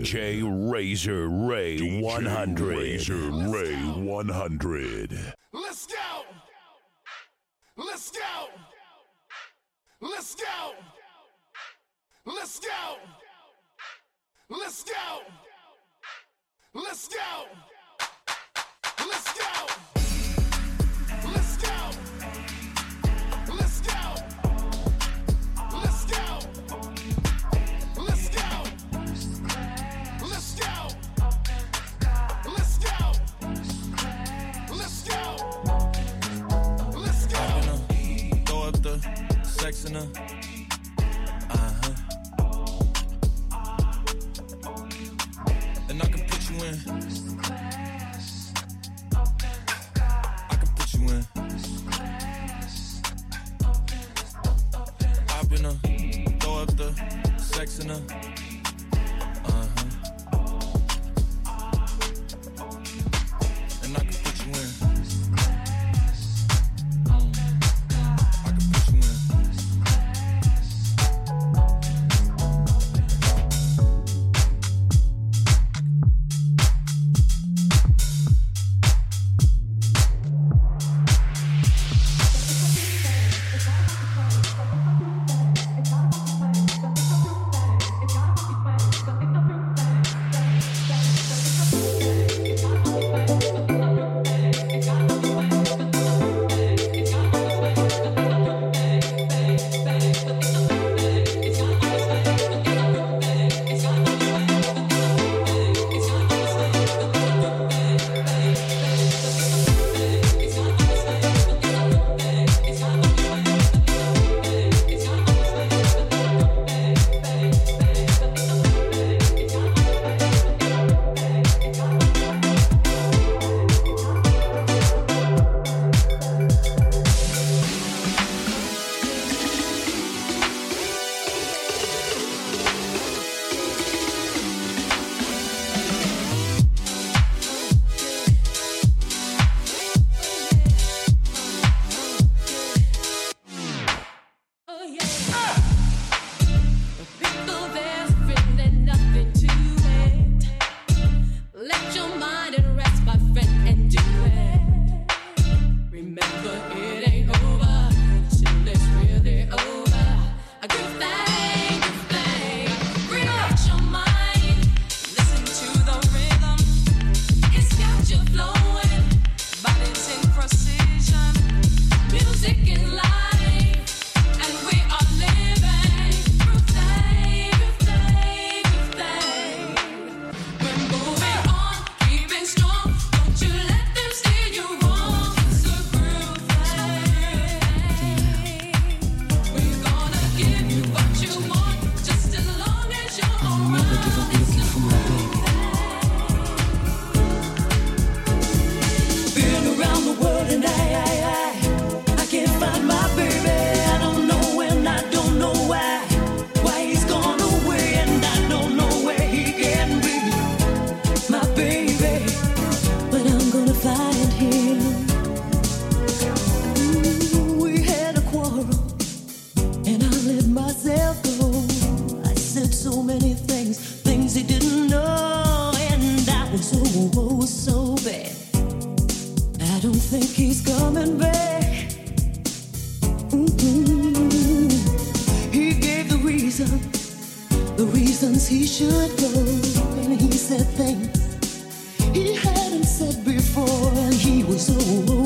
DJ Razor Ray DJ 100. Razor Ray 100. Let's go! Let's go! Let's go! Let's go! Let's go! Let's go! Let's go! her. Uh huh. And I can put you in. I can put you in. Throw up the sex in her. so bad. I don't think he's coming back. Mm-hmm. He gave the reason, the reasons he should go, and he said things he hadn't said before, and he was old.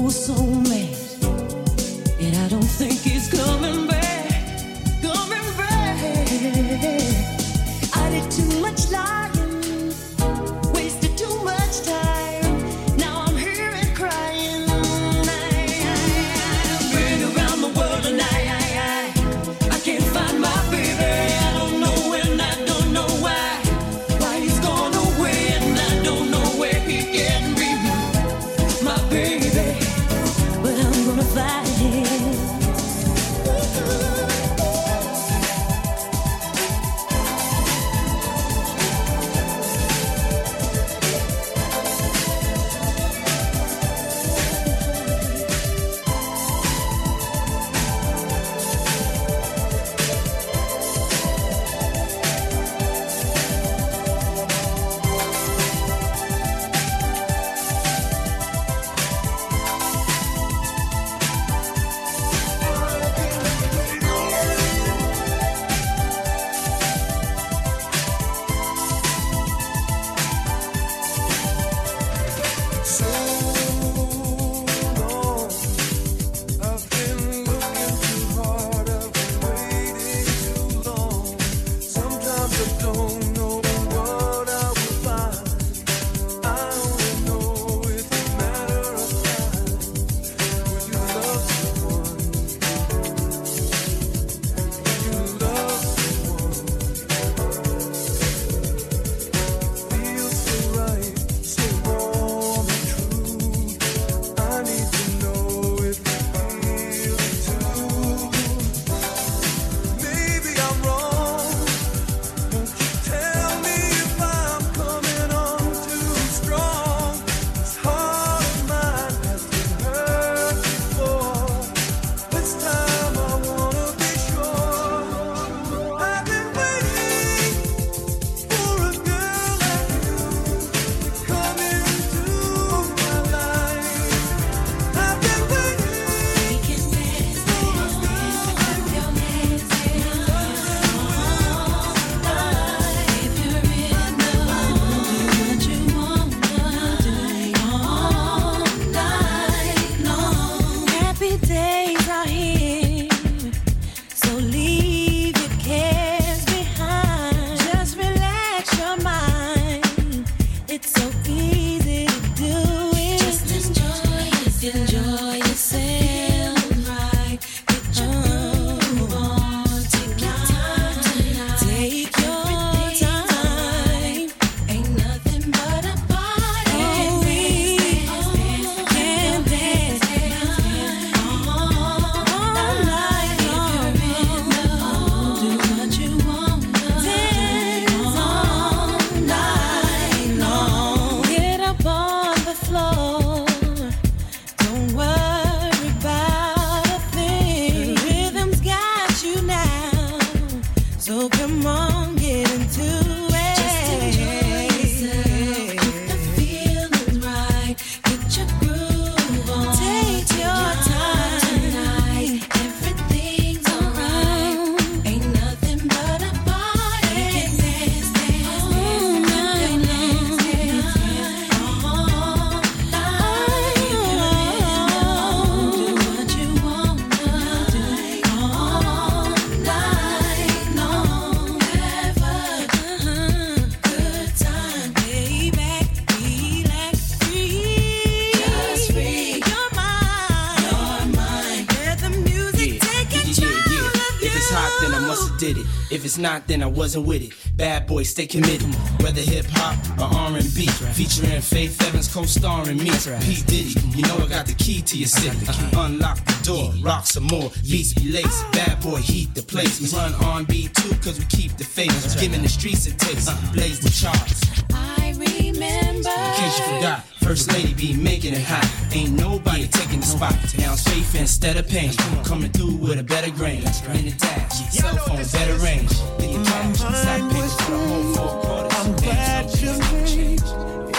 not, then I wasn't with it. Bad boy, stay committed, whether hip hop or R&B. Featuring Faith Evans co-starring me, P Diddy. You know I got the key to your city. Unlock the door, rock some more. Beats be laced, bad boy heat the place. We run R&B too, cause we keep the faith. Giving the streets a taste, blaze the charts. I remember. In case you forgot. First lady be making it hot. Ain't nobody taking the spot. Now it's faith instead of pain. Coming through with a better grain. In the dash, cell phone, better range. In your couch, side pictures for the whole four. I'm glad you made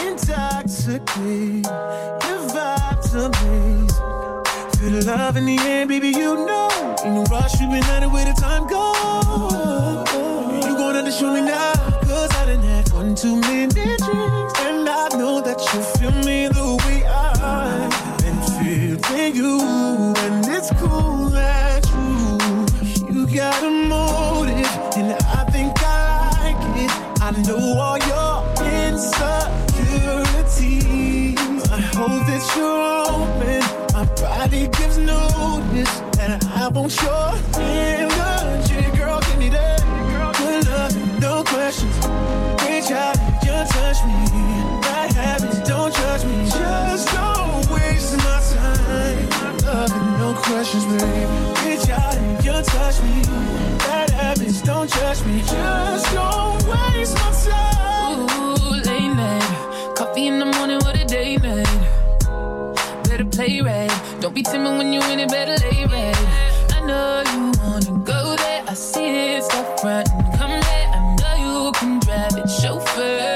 intoxicate. Your vibes amazing. Feel the love in the air, baby, you know. In the rush, we've been at it where the time goes. You gon' have to show me now, cause didn't have one too many dreams that you feel me the way I've been feeling you, and it's cool that you you got a motive, and I think I like it. I know all your insecurities. I hope that you're open. My body gives notice, and I want your energy, girl. Give me that good love, no questions. Reach out, just touch me. questions, babe. Reach out and you touch me. Bad habits, don't judge me. Just don't waste my time. Ooh, late night. Coffee in the morning, what a day, man. Better play right. Don't be timid when you in it, better lay right. I know you wanna go there. I see it, stop running. Come there, I know you can drive it, chauffeur.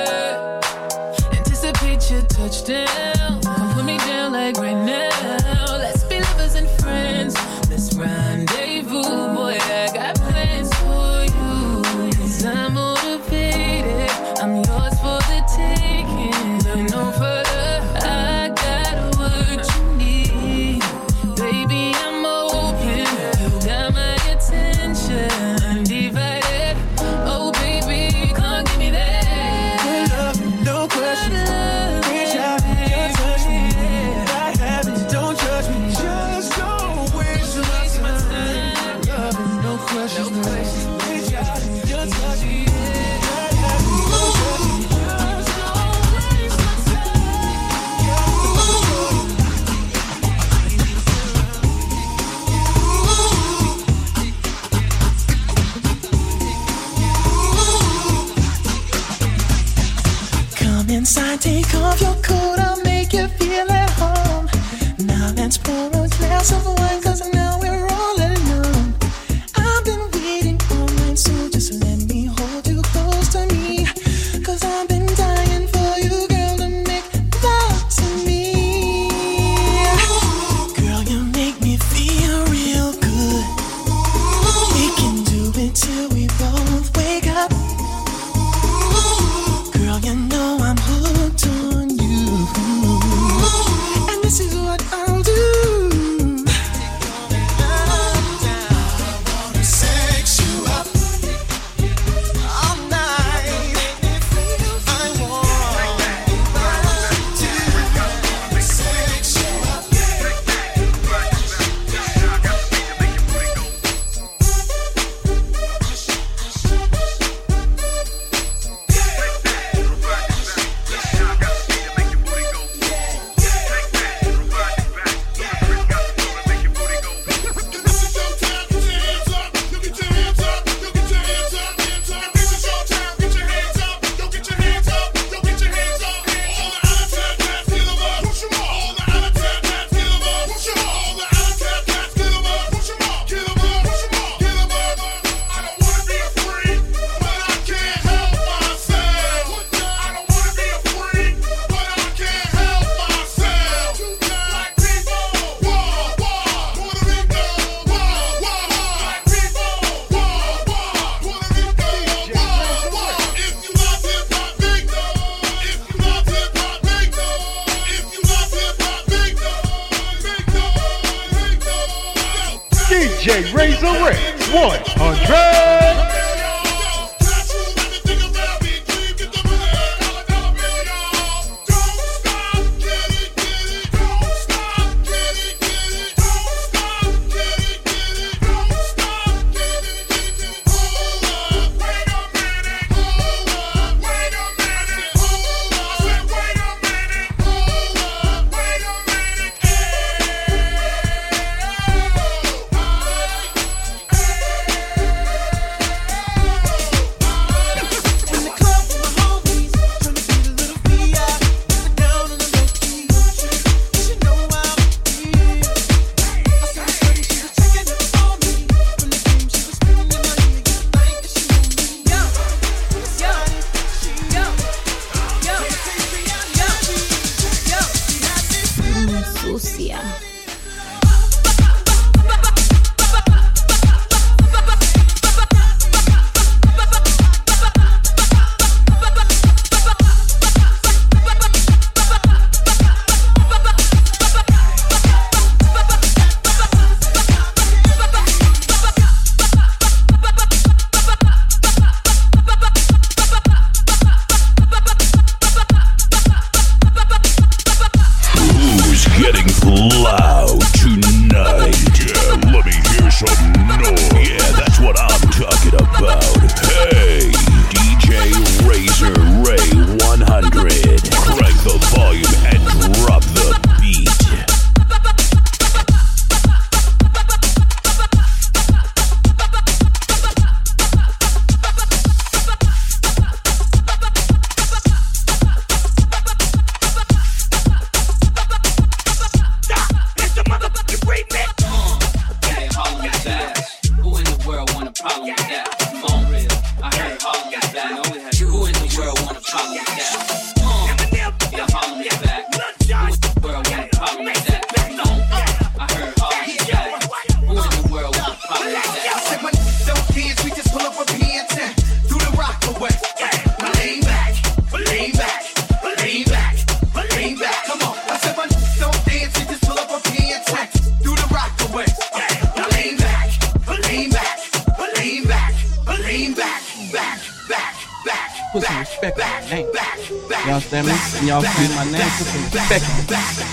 See my name, respect on it.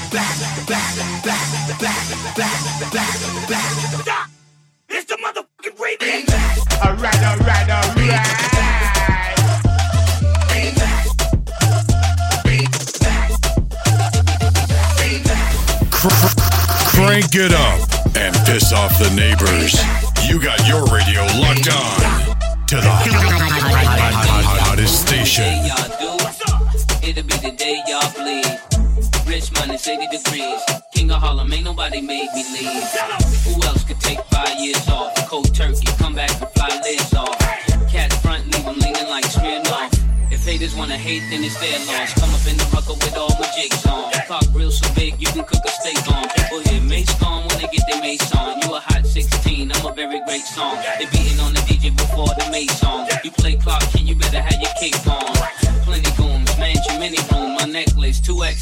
It's the motherfucking remix. Alright, alright, alright. Crank it up and piss off the neighbors. You got your radio Made me leave. Who else could take five years off? Cold turkey, come back and fly lids off. Cat front, leave them leaning like Smirnoff. If haters wanna hate, then it's their loss. Come up in the rucker with all my jigs on. Cock real so big, you can cook a steak on. People hear Mase gone when they get their Mase on. You a hot 16, I'm a very great song.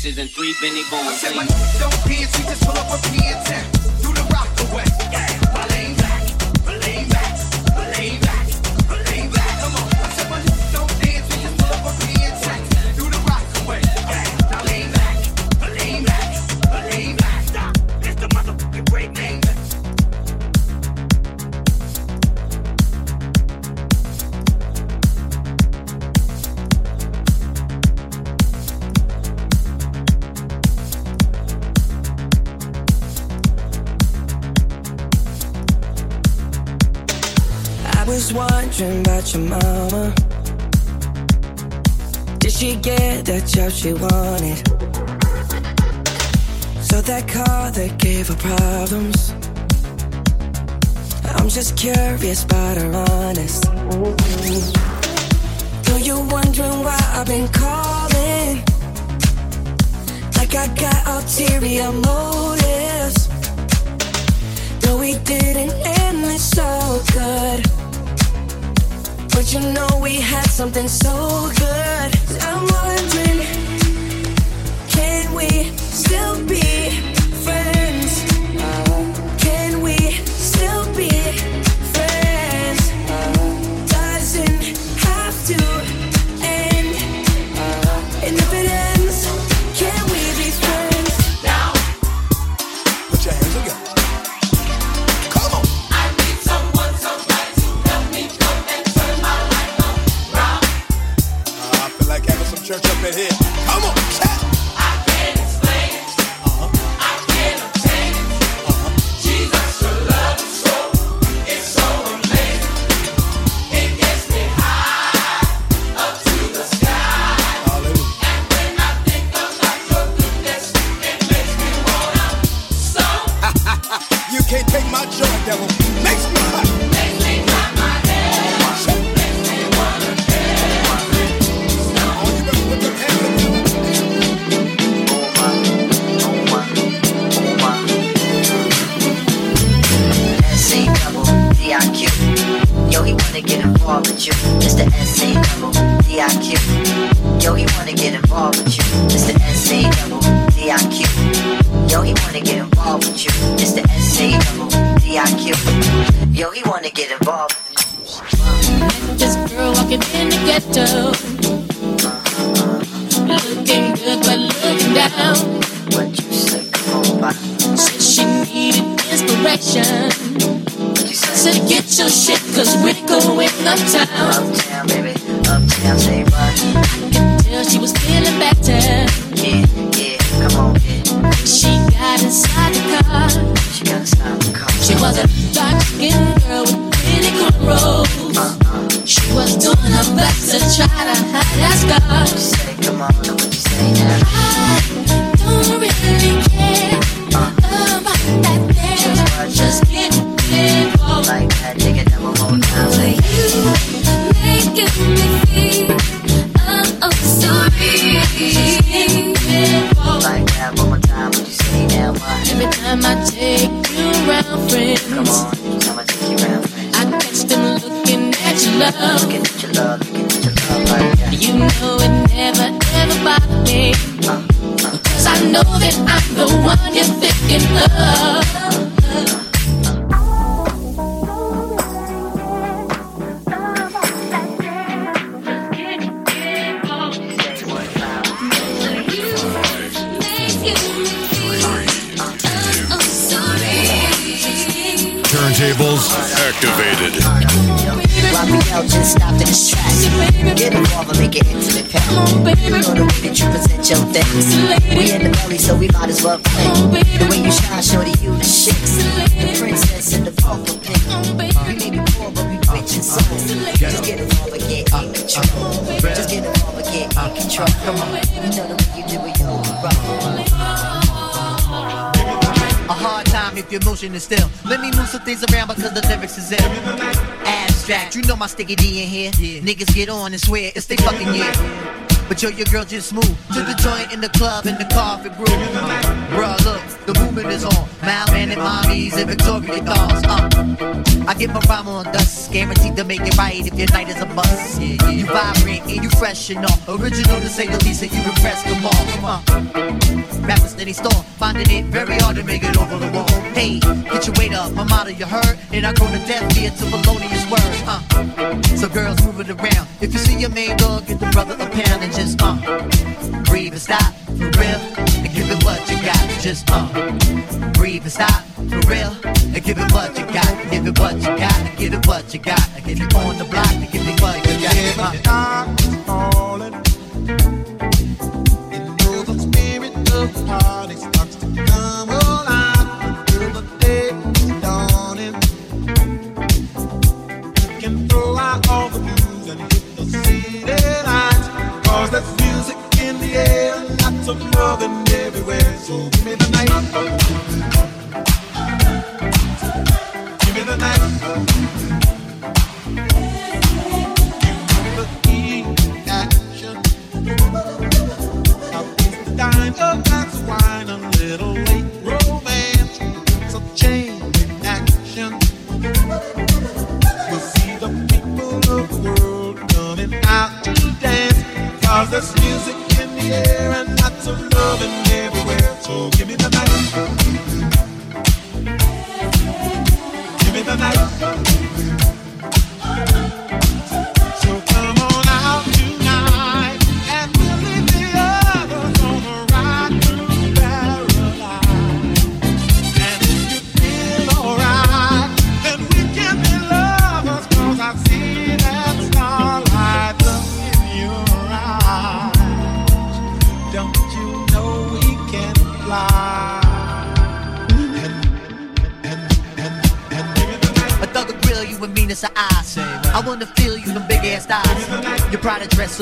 X's and three Benny I bones. said, when don't dance, we just pull up a pants and do the rock away. Now lean back, about your mama. Did she get the job she wanted? So that car that gave her problems. I'm just curious about her honest. Though you're wondering why I've been calling. Like I got ulterior motives. Though we didn't end it so good. But you know we had something so good. I'm wondering, can we still be D-I-Q. Yo, he wanna get involved with you. It's the S-A double D-I-Q. Yo, he wanna get involved with you. It's the S-A double D-I-Q. Yo, he wanna get involved. This girl walking in the ghetto. Looking good, but looking down. What you say? Come on, Said she needed inspiration. Said get your shit, cause we're going uptown. Uptown, baby. Say what? Till she was feeling better. Yeah, yeah, come on, yeah. She got inside the car. She got inside the car. She was a dark skinned girl with really cornrows. Uh-uh. She was doing her best to try to hide that scar. Say, come on, what you say now? While we out, just stop to this track. Get involved and make it intimate pack. You know the way that you present your things. We in the belly, so we might as well play. The way you shine, shorty, you the shit. The princess and the vocal pick. Uh, we may be poor, but we rich in soul. Just get involved and get in uh, control. Uh, just get involved and get in control. Come on, you know the way you do it, you roll. A hard time if your motion is still. Let me move some things around because the lyrics is ill. Abstract, you know my sticky D in here. Niggas get on and swear it's they fucking year. But yo, your girl just moved to the joint in the club in the coffee brew. Bruh, look, the movement is on. Malman and mommies and Victoria dolls. Uh, I get my rhyme on dust, guaranteed to make it right if your night is a bust. You vibrant and you fresh and all. Original to say the least, and you impress them all. Come on. Rappers steady store, finding it very hard to make it over the wall. Hey, get your weight up, my motto you heard, and I go to death ear to felonious words. Uh. So girls move it around. If you see your main dog, get the brother a pound and just uh, breathe and stop for real, and give it what you got. Just uh, breathe and stop for real, and give it what you got. Give it what you got, and give it what you got. And get it on the block, and give it what you got. Uh. the party starts lots loving everywhere. So give me the night. Give me the night.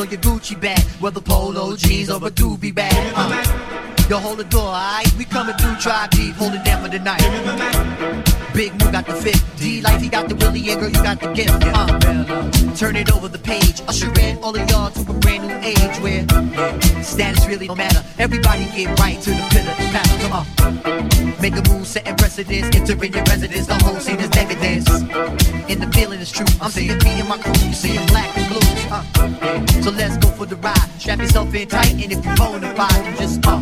Or your Gucci bag, whether polo jeans or a doobie bag. Uh. Yo, hold the door, alright? We coming through, drive deep, hold it down for the night. Big Moo got the fit. D Life, he got the Willie, and girl, you got the gift. Uh, turn it over the page. Usher in all of y'all to a brand new age where status really don't matter. Everybody get right to the pillar, paddle. Come on. Make a move, setting precedence. Entering your residence, the whole scene is decadence. And the feeling is true. I'm saying me and my crew, you saying yourself in tight, and if bona fide, you just uh,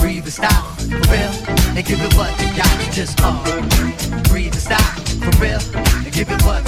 breathe and stop for real, and give it what you got. Just uh, breathe and stop for real, and give it what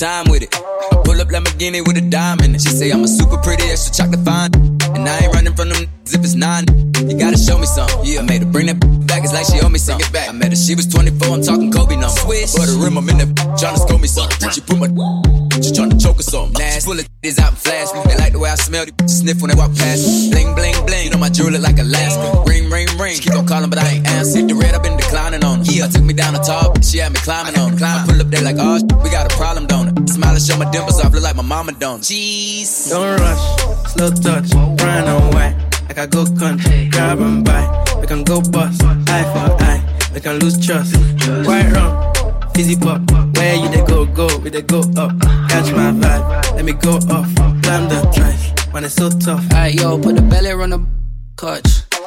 time with it. I pull up Lamborghini with a diamond. She say I'm a super pretty extra chocolate fine. And I ain't running from them if it's nine. You gotta show me something. Yeah, I made her bring that back, it's like she owe me something. Back. I met her, she was 24, I'm talking Kobe number. Swish. But the rim, I'm in that trying to score me something. She put my she tryna choke or something. Nasty. Pull the is out and flash me. They like the way I smell, bitches sniff when they walk past me. Bling, bling, bling. You know my jewelry like Alaska. Ring, ring, ring. She keep on calling, but I ain't answer. Hit the red, I've been declining on her. Yeah, took me down the top, she had me climbing on her. I pull up there like, oh, we got a problem, show my dimples off, look like my mama don't. Jeez. Don't rush, slow touch, brown and white. Like I go country, grab and buy. We can go bust, eye for eye. We can lose trust. Quite wrong, fizzy pop. Where you they go, go, we they go up. Catch my vibe, let me go off. Climb the drive, man, it's so tough. Alright, yo, put the belly on the couch.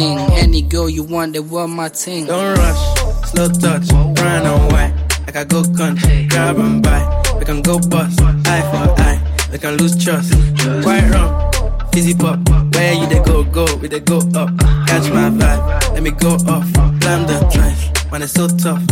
Any girl you want, they want my thing. Don't rush, slow touch, brown and white. Like I go country, grab and buy. We can go bust, eye for eye. We can lose trust. Quite wrong, fizzy pop. Where you they go, go, we they go up. Catch my vibe, let me go off. Climb the drive, man, it's so tough.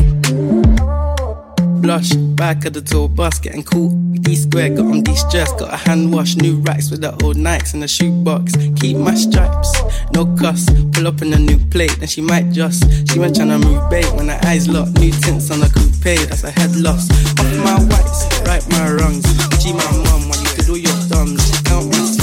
Blush, back of the tour bus, getting cool. D square, got on de-stress, got a hand wash, new racks with the old Nikes in the shoebox. Keep my stripes, no cuss. Pull up in a new plate, then she might just. She went trying to move bait when her eyes locked. New tints on a coupe, that's a head loss. Off my whites, right my wrongs. G my mum, while you could do your thumbs. Count my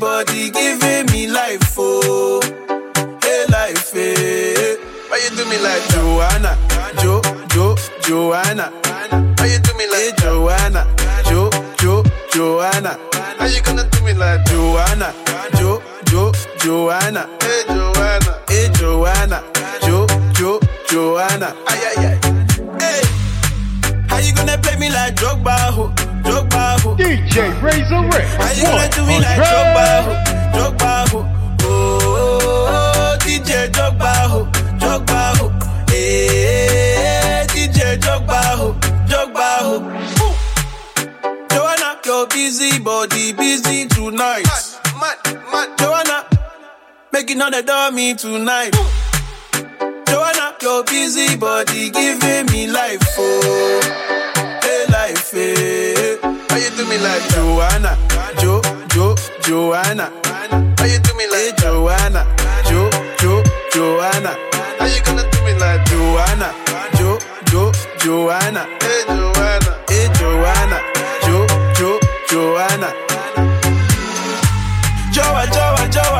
body giving me life, oh, hey life, hey. Why you do me like Joanna, Jo, Jo, Joanna? Why you do me like Joanna, Jo, Jo, Joanna? How you gonna do me like Joanna, Jo, Jo, Joanna? Hey Joanna, hey Joanna, Jo, Jo, Joanna? Ay ay ay. Hey, how you gonna play me like Drogba, ho, Drogba, ho? DJ Razor Rick. How you gonna do me like Drogba, ho, Drogba, ho? Oh, DJ Drogba, ho, Drogba, ho. Eh, hey, DJ Drogba, ho, Drogba, ho. Ooh. Joanna, your busy body busy tonight. Joanna, making all the dummy tonight. Joanna, your busy body giving me life, oh, hey life, hey. Do me like Joanna, Jo, Jo, Joanna? How you do me like hey, Joanna, Jo, Jo, Joanna? How you gonna do me like Joanna, Jo, Jo, Joanna. Hey, Joanna. Hey, Joanna. Jo, Jo, Joanna. Joa, Joa, Joanna.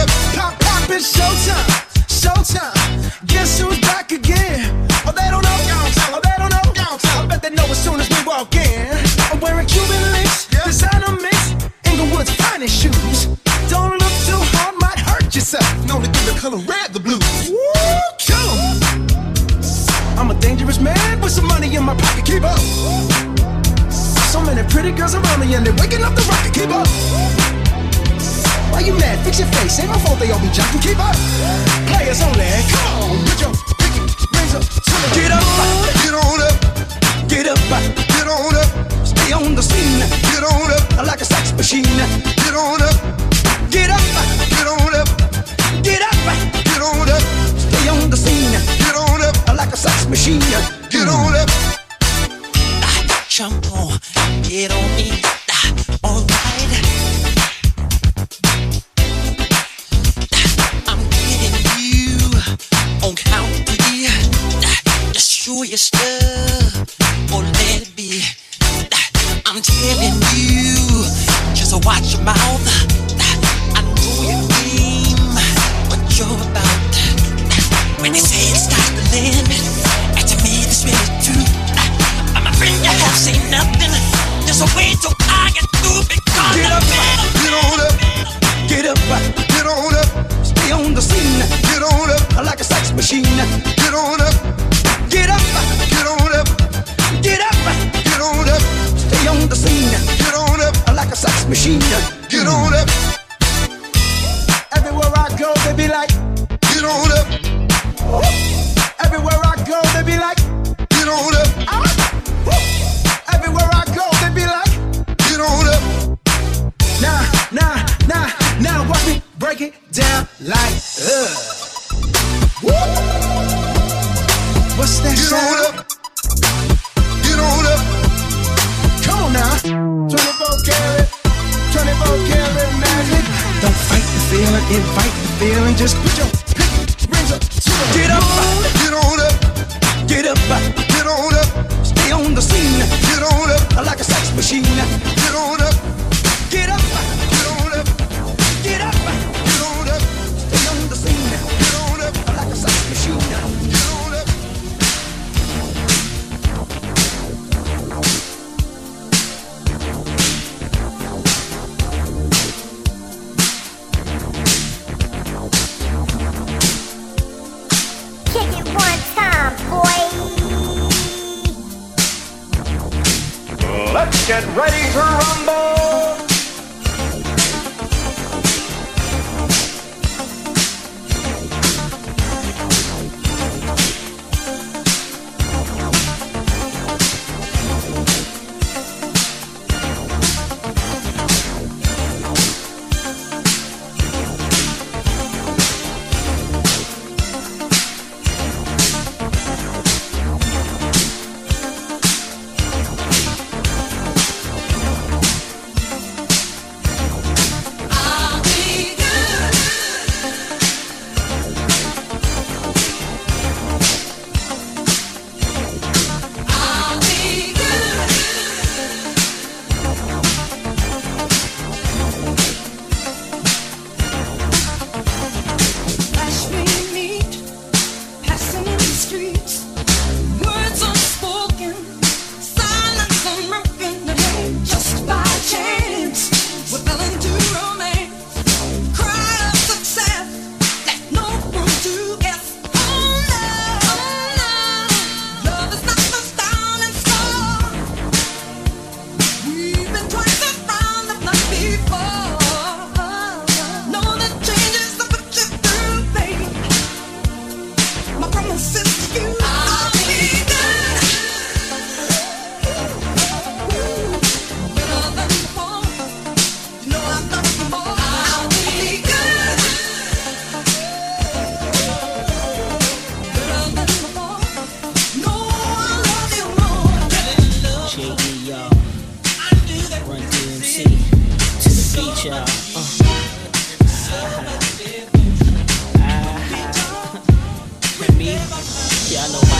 It's showtime, showtime. Guess who's back again? Oh, they don't know. Oh, they don't know. I bet they know as soon as we walk in. I'm wearing Cuban links, designer mix, Inglewood's finest shoes. Don't look too hard, might hurt yourself. Known to give the color red the blues. Woo. I'm a dangerous man with some money in my pocket. Keep up. So many pretty girls around me and they're waking up the rocket. Keep up. Why you mad? Fix your face. Ain't my fault they all be jocking. Keep up. Players only. Come on, put your pinky rings up Get up, get on up, get up, get on up. Stay on the scene, get on up like a sex machine. Get on up, get up, get on up, get up, get on up. Stay on the scene, get on up like a sex machine. Get on up. Jump on, get on Just Let's get ready to rumble. Yeah, I know.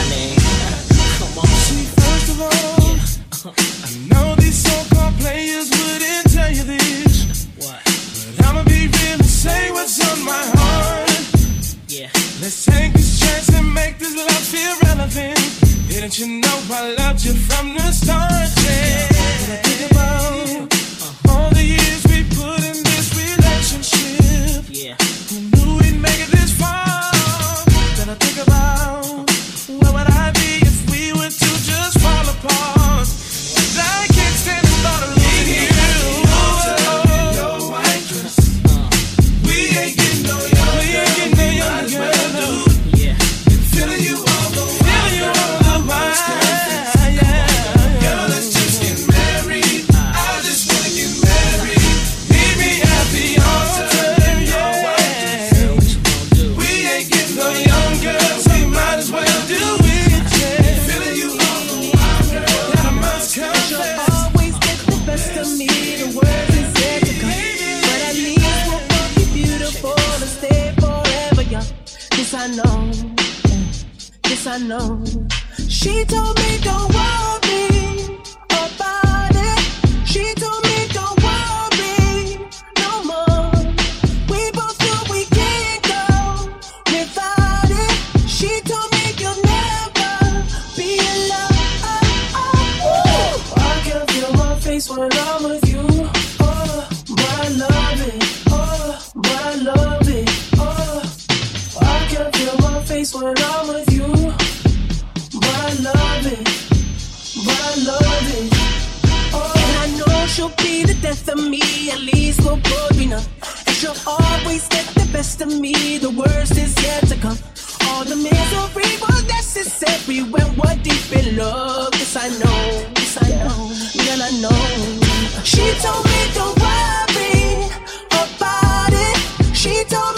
You'll be the death of me, at least we'll for Bobina. And she'll always get the best of me, the worst is yet to come. All the misery was necessary when we're deep in love. Yes, I know, yes, I know, girl, I know. She told me don't worry about it. She told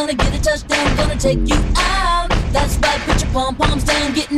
Gonna get a touchdown, gonna take you out. That's right, put your pom poms down, get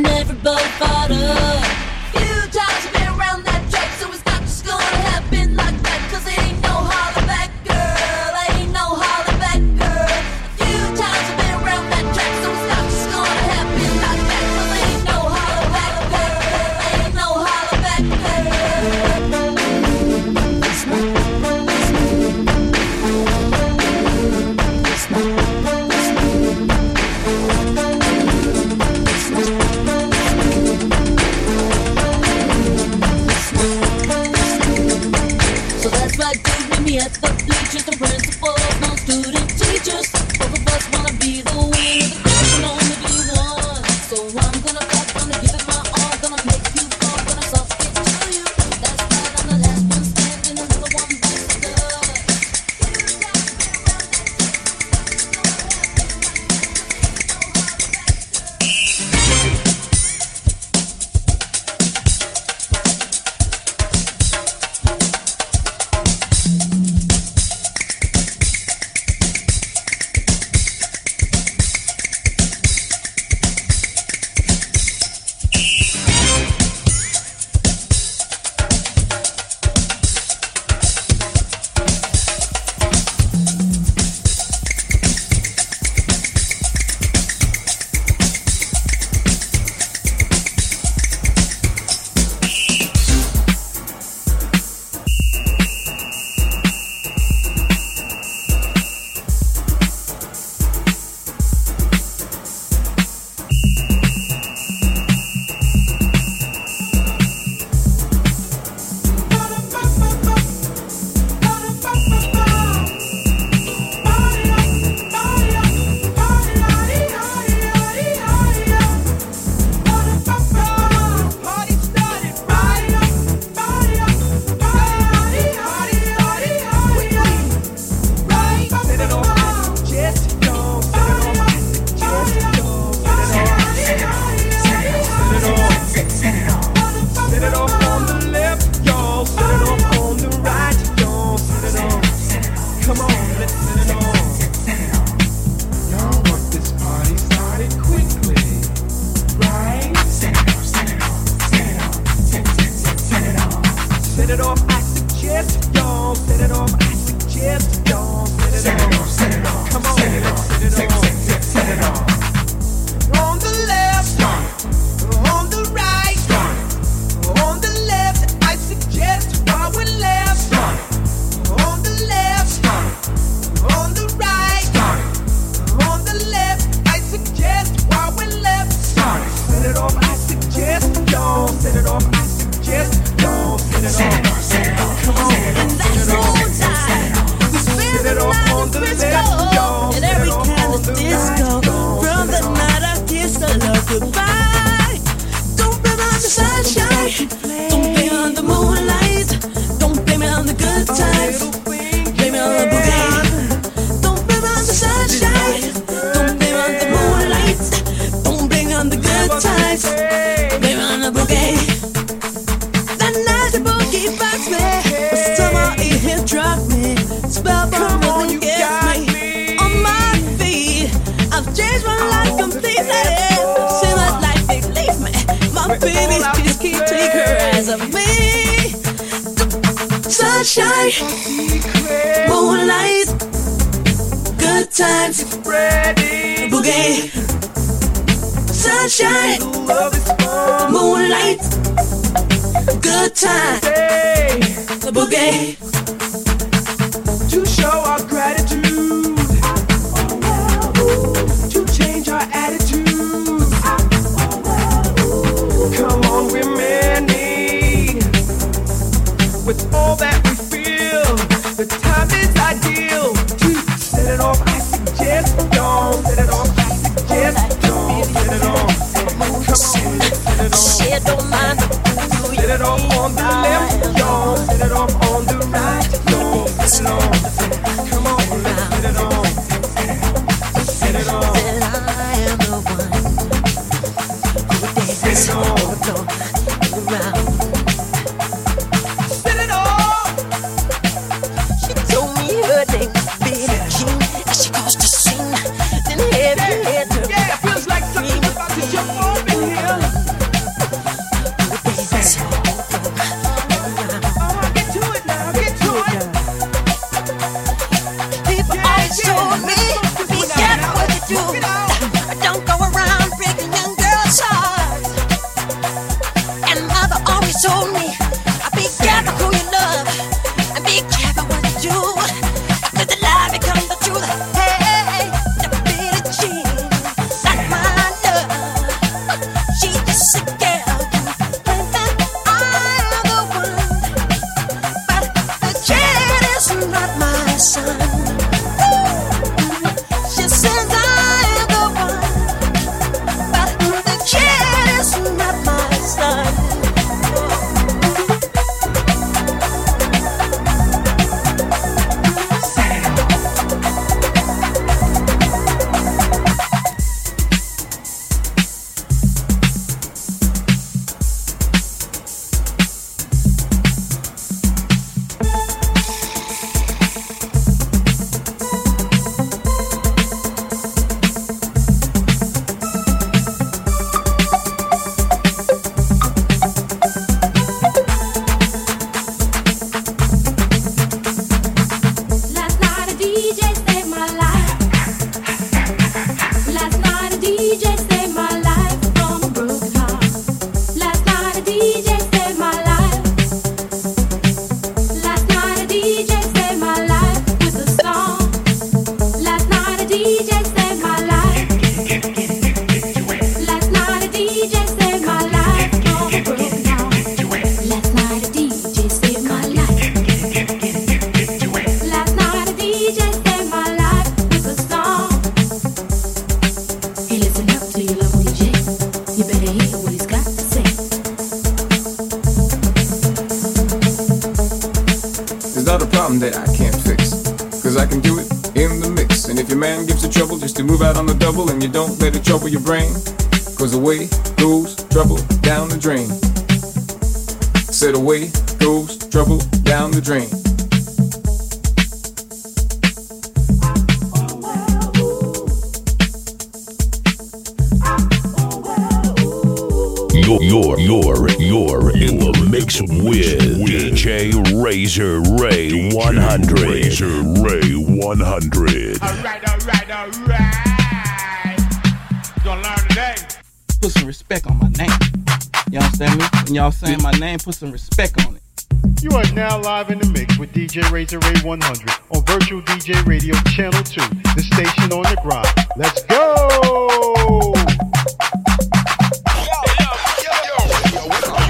100 on Virtual DJ Radio Channel 2, the station on the grind. Let's go!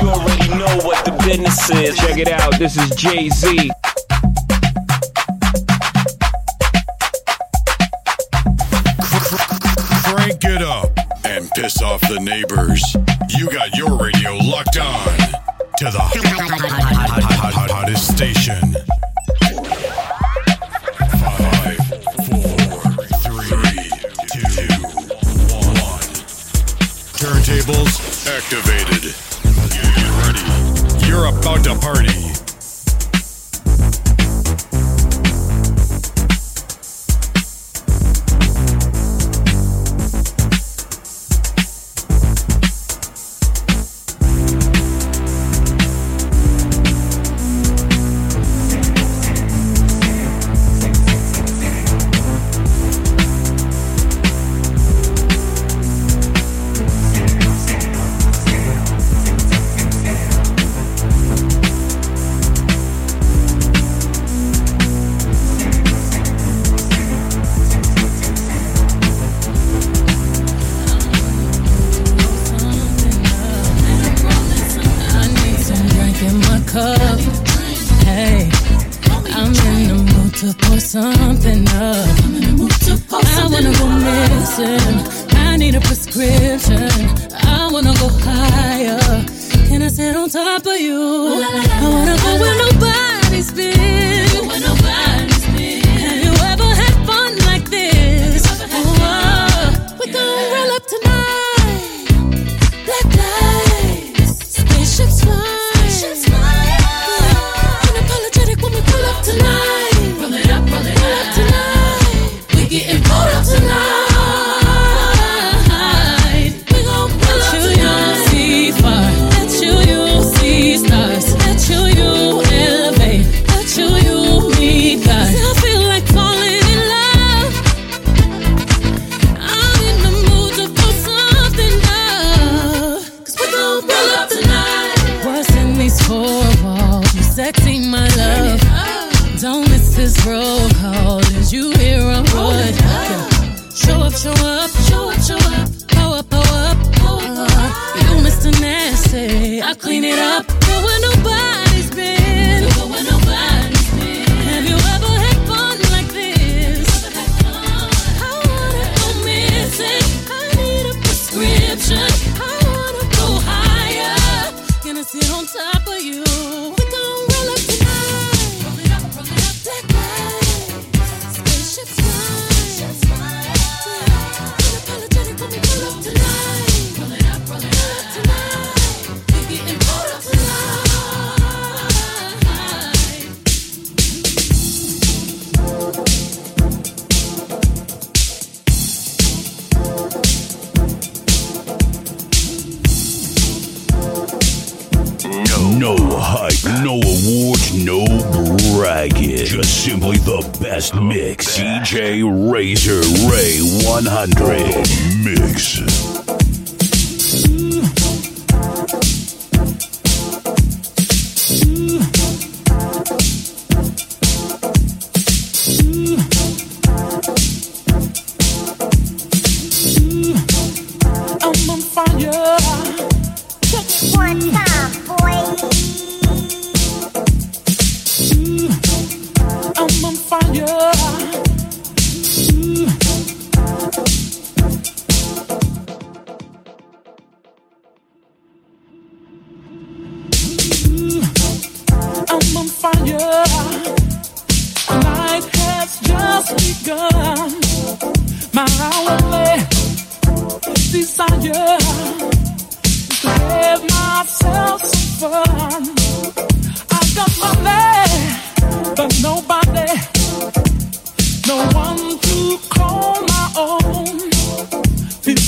You already know what the business is. Check it out. This is Jay Z.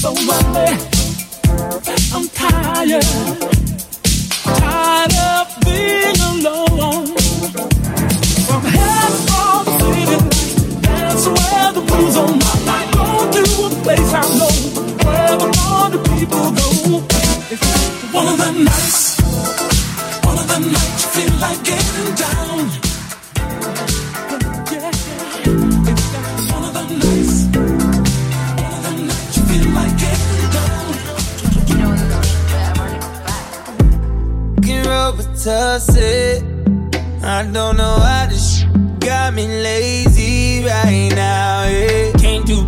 so lonely. I'm tired, tired of being alone. From headphones faded light, that's where the blues on my mind. Going to a place I know where the wonder people go. One of the nights, one of the nights you feel like getting down. sunset. I don't know why this sh- got me lazy right now. Yeah. Can't do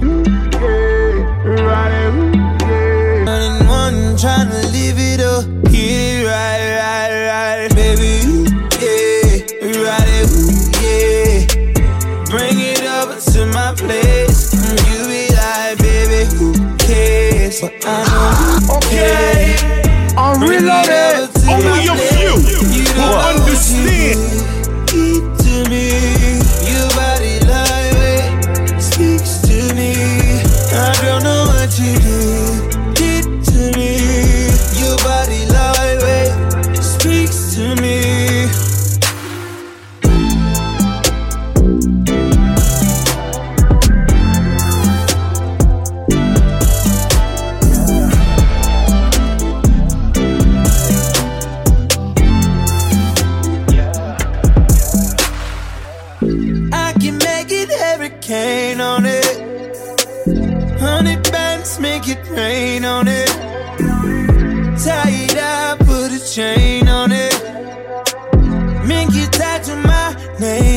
running one, trying to live it up. Yeah, right, right, right, baby. Yeah, right, yeah. Bring it up to my place. And you be like, baby, who cares? But I know. Okay, I'm reloaded. name